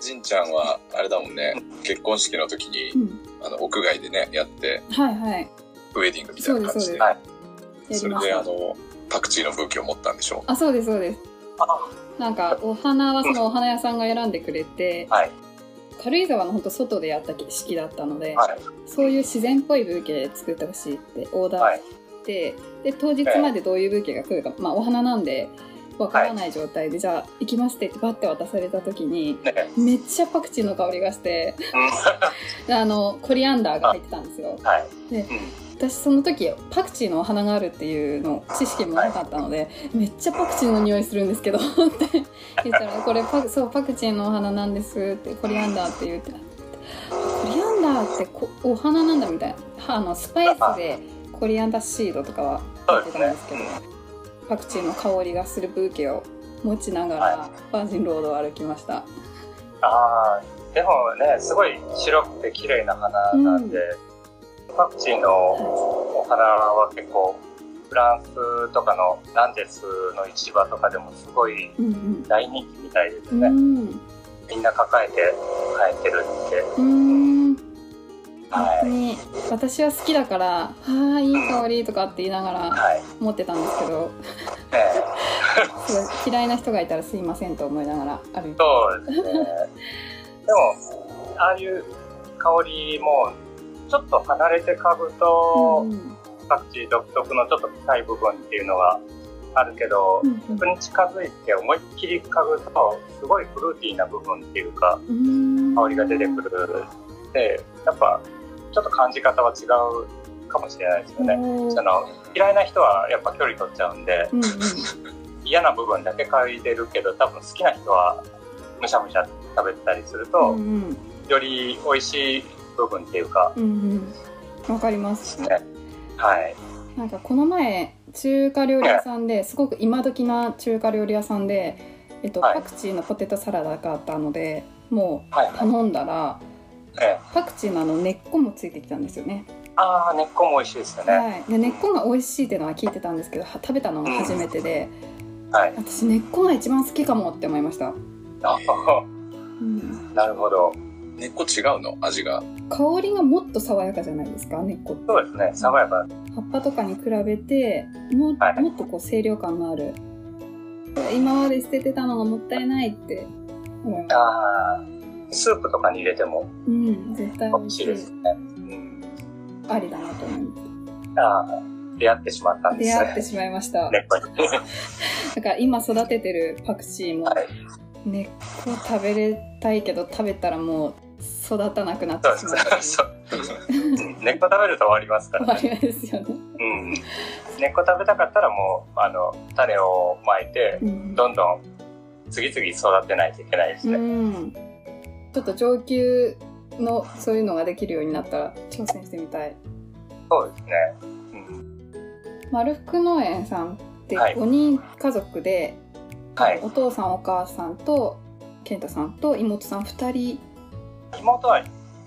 じんちゃんは、あれだもんね、結婚式の時に、うん。あの、屋外でね、やって、はいはい。ウェディングみたいな感じで。そうですはいやそれ。であの、パクチーの武器を持ったんでしょあ、そうですそうです。あなんか、お花はそのお花屋さんが選んでくれて、はい。軽井沢の本当外でやった式だったので、はい。そういう自然っぽいブーケ作ってほしいってオーダーはい。して、で当日までどういうブーケが来るか、まあお花なんでわからない状態で、じゃあ行きますって言ってバッて渡された時にね。めっちゃパクチーの香りがして あのコリアンダーが入ってたんですよはい。でうん私その時パクチーのお花があるっていうの知識もなかったので、めっちゃパクチーの匂いするんですけどって言ったら「これパクそうパクチーのお花なんです」って「コリアンダー」って言って「コリアンダーってこお花なんだ」みたいなあのスパイスでコリアンダーシードとかは入ってたんですけど、パクチーの香りがするブーケを持ちながら、はバージンロードを歩きました。ああ、でもね、すごい白くて綺麗な花なんで、パクチーのお花は結構、フランスとかのランジェスの市場とかでもすごいうん大人気みたいですうん、ね。うんみんな抱えて帰ってるって。うーん本はい。当に私は好きだから「はあいい香り」とかって言いながらはい。持ってたんですけどねすごい嫌いな人がいたらすいませんと思いながら歩いてそうですね。でも、ああいう香りも、ちょっと離れて嗅ぐと、うんパクチー独特のちょっと臭い部分っていうのがあるけど、うんそこに近づいて思いっきり嗅ぐと、すごいフルーティーな部分っていうか、うん香りが出てくる。で、やっぱ、ちょっと感じ方は違うかもしれないですよね。その嫌いな人はやっぱ距離取っちゃうんで、うんうん嫌な部分だけ嗅いでるけど、多分好きな人はむしゃむしゃ食べたりすると、うんより美味しい部分っていうか、うんうんうんわかりますね。はい。なんかこの前中華料理屋さんですごく今時な中華料理屋さんで、えっと、はいパクチーのポテトサラダがあったのでもうはい。頼んだらええパクチーのあの根っこもついてきたんですよね。ああ、根っこも美味しいですよね。はい、で根っこが美味しいっていうのは聞いてたんですけどは食べたのが初めてで、はい。私根っこが一番好きかもって思いました、あうん、なるほど。根っこ違うの？味が。香りがもっと爽やかじゃないですか？根っこって。そうですね。爽やか。葉っぱとかに比べても,、はい。もっとこう清涼感のある。今まで捨ててたのがもったいないって思います。ああ、スープとかに入れてもうん絶対美味しいですね。うん。ありだなと思いまああ、出会ってしまったんすですね。出会ってしまいました根っこに。だから今育ててるパクチーもはい。根っこ食べれたいけど食べたらもう育たなくなってしまうそう。うん根っこ食べると終わりますからね。終わりですよね。うん。根っこ食べたかったらもう、あの、種をまいて、うんどんどん次々育てないといけないですうね。ん。ちょっと上級のそういうのができるようになったら挑戦してみたい。そうですね。うん。丸福農園さんってはい5人家族で、はい。お父さんお母さんと健太さんと妹さん2人妹は、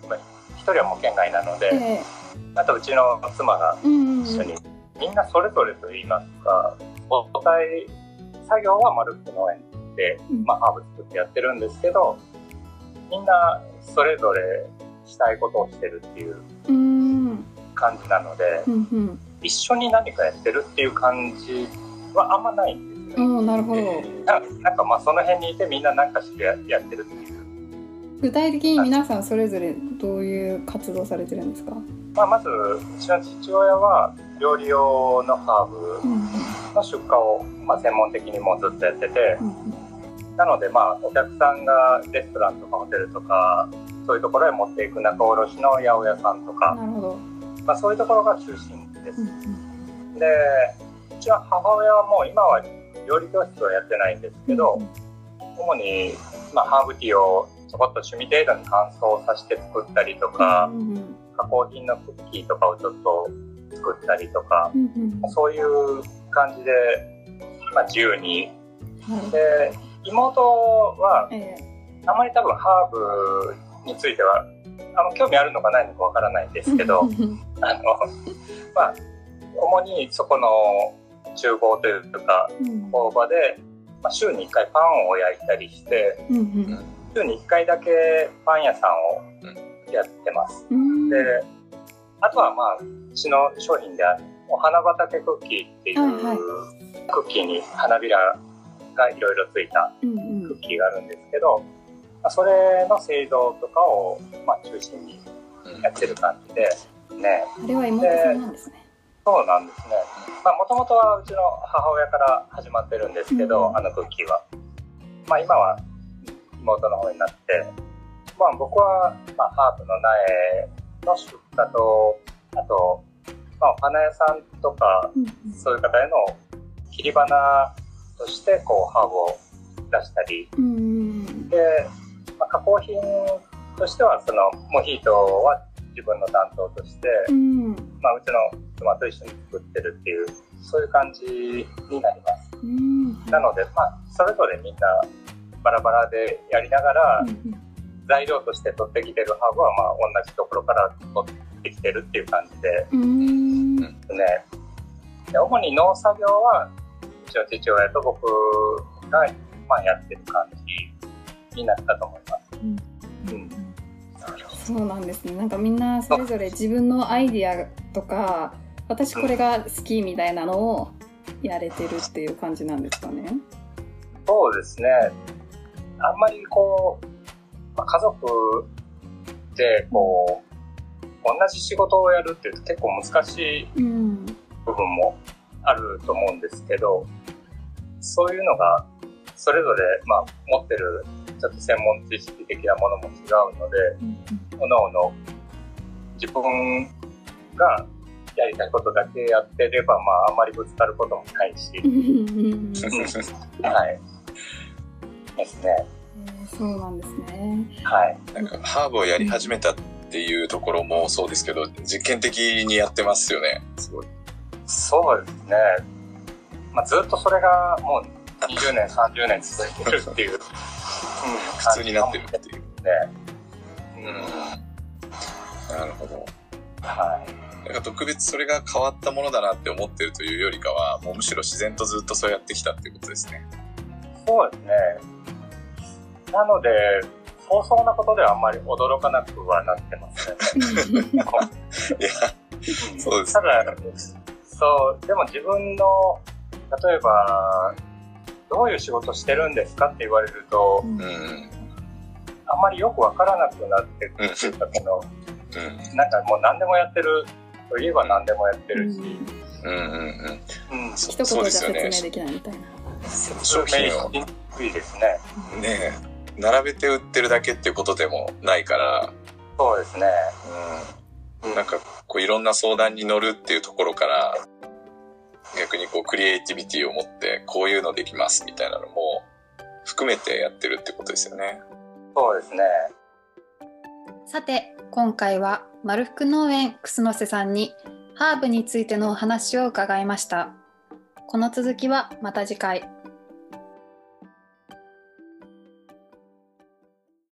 まあ一人はもう県外なので、で、あとうちの妻がうんうんうん一緒に、みんなそれぞれと言いますか、お互い作業は丸福農園で、うんまあ、ハーブ作ってやってるんですけど、みんなそれぞれしたいことをしてるっていううん感じなので、うん。うん一緒に何かやってるっていう感じはあんまないんですよね。うんなるほど。ななんかまあその辺にいてみんな何かしてややってるっていう。具体的に皆さんそれぞれどういう活動されてるんですか？まあ、まず、うちの父親は料理用のハーブうんの出荷を、まあ、専門的にもうずっとやってて、うんなのでまあお客さんがレストランとかホテルとかそういうところへ持っていく仲卸の八百屋さんとか、なるほど、まあ、そういうところが中心です。うんうん。でうちは母親はもう今は料理教室はやってないんですけど、主に、まあ、ハーブティーをちょこっと趣味程度に乾燥させて作ったりとか、うんうん加工品のクッキーとかをちょっと作ったりとか、うんうん。そういう感じで、まあ、自由に。はい。で妹はえあまり多分ハーブについてはあの興味あるのかないのかわからないんですけど、あの まあ主にそこの厨房というかうん。工場でまあ、週に1回パンを焼いたりして、うんうん。週に1回だけパン屋さんをやってます。うん。で、あとはまあ、うちの商品である、お花畑クッキーっていう、はいはい。クッキーに花びらがいろいろついたクッキーがあるんですけど、まあ、それの製造とかを、まあ、中心にやってる感じで、ね、あれは妹さんなんですね。そうなんですね。まあ、もともとはうちの母親から始まってるんですけど、うんあのクッキーは。まあ、今は妹の方になって、まあ、僕は、まあ、ハーブの苗の出荷と、あと、まあ、お花屋さんとか、うんそういう方への切り花として、こう、ハーブを出したり、うん。うんで、まあ、加工品としては、その、モヒートは自分の担当として、うん。まあ、うちの妻と一緒に作ってるっていう、そういう感じになります。うん。なので、まあ、それぞれみんなバラバラでやりながら、材料として取ってきてるハーブは、まあ、同じところから取ってきてるっていう感じでうん。すね。で主に農作業は、うちの父親と僕が、まあ、やってる感じになったと思います。うん。そうなんですね。なんかみんなそれぞれ自分のアイディアとか、私これが好きみたいなのをやれてるっていう感じなんですかね。そうですね。あんまりこう、まあ、家族でこう、同じ仕事をやるっていうと結構難しいうん。部分もあると思うんですけど、そういうのがそれぞれ、まあ、持ってるちょっと専門知識的なものも違うので、おのおの自分がやりたいことだけやってれば、まあ、あんまりぶつかることもないし、はい。ですね。そうなんですね。はい。なんかハーブをやり始めたっていうところもそうですけど、実験的にやってますよね。すごい。そうですね。まあ、ずっとそれがもう20年、30年続いてるっていう、うん、普通になってるっていう。ね。うん。なるほど。はい。なんか特別それが変わったものだなって思ってるというよりかは、もうむしろ自然とずっとそうやってきたっていうことですね。そうですね。なので、早々なことではあんまり驚かなくはなってますね。いや、そうですただ、そう、でも自分の、例えば、どういう仕事してるんですかって言われると、うん。あんまりよくわからなくなってくるっていうか、その、うん。なんかもう何でもやってるといえば何でもやってるし、うんうんうん。う一言じゃ説そうですよね。明できないみたいな。商品を説明しにくいですね。ねえ並べて売ってるだけっていうことでもないから、そうですね。うん。なんか、こういろんな相談に乗るっていうところから、逆にこうクリエイティビティを持って、こういうのできますみたいなのも含めてやってるってことですよね。そうですね。さて今回は丸福農園楠瀬さんにハーブについてのお話を伺いましたこの続きはまた次回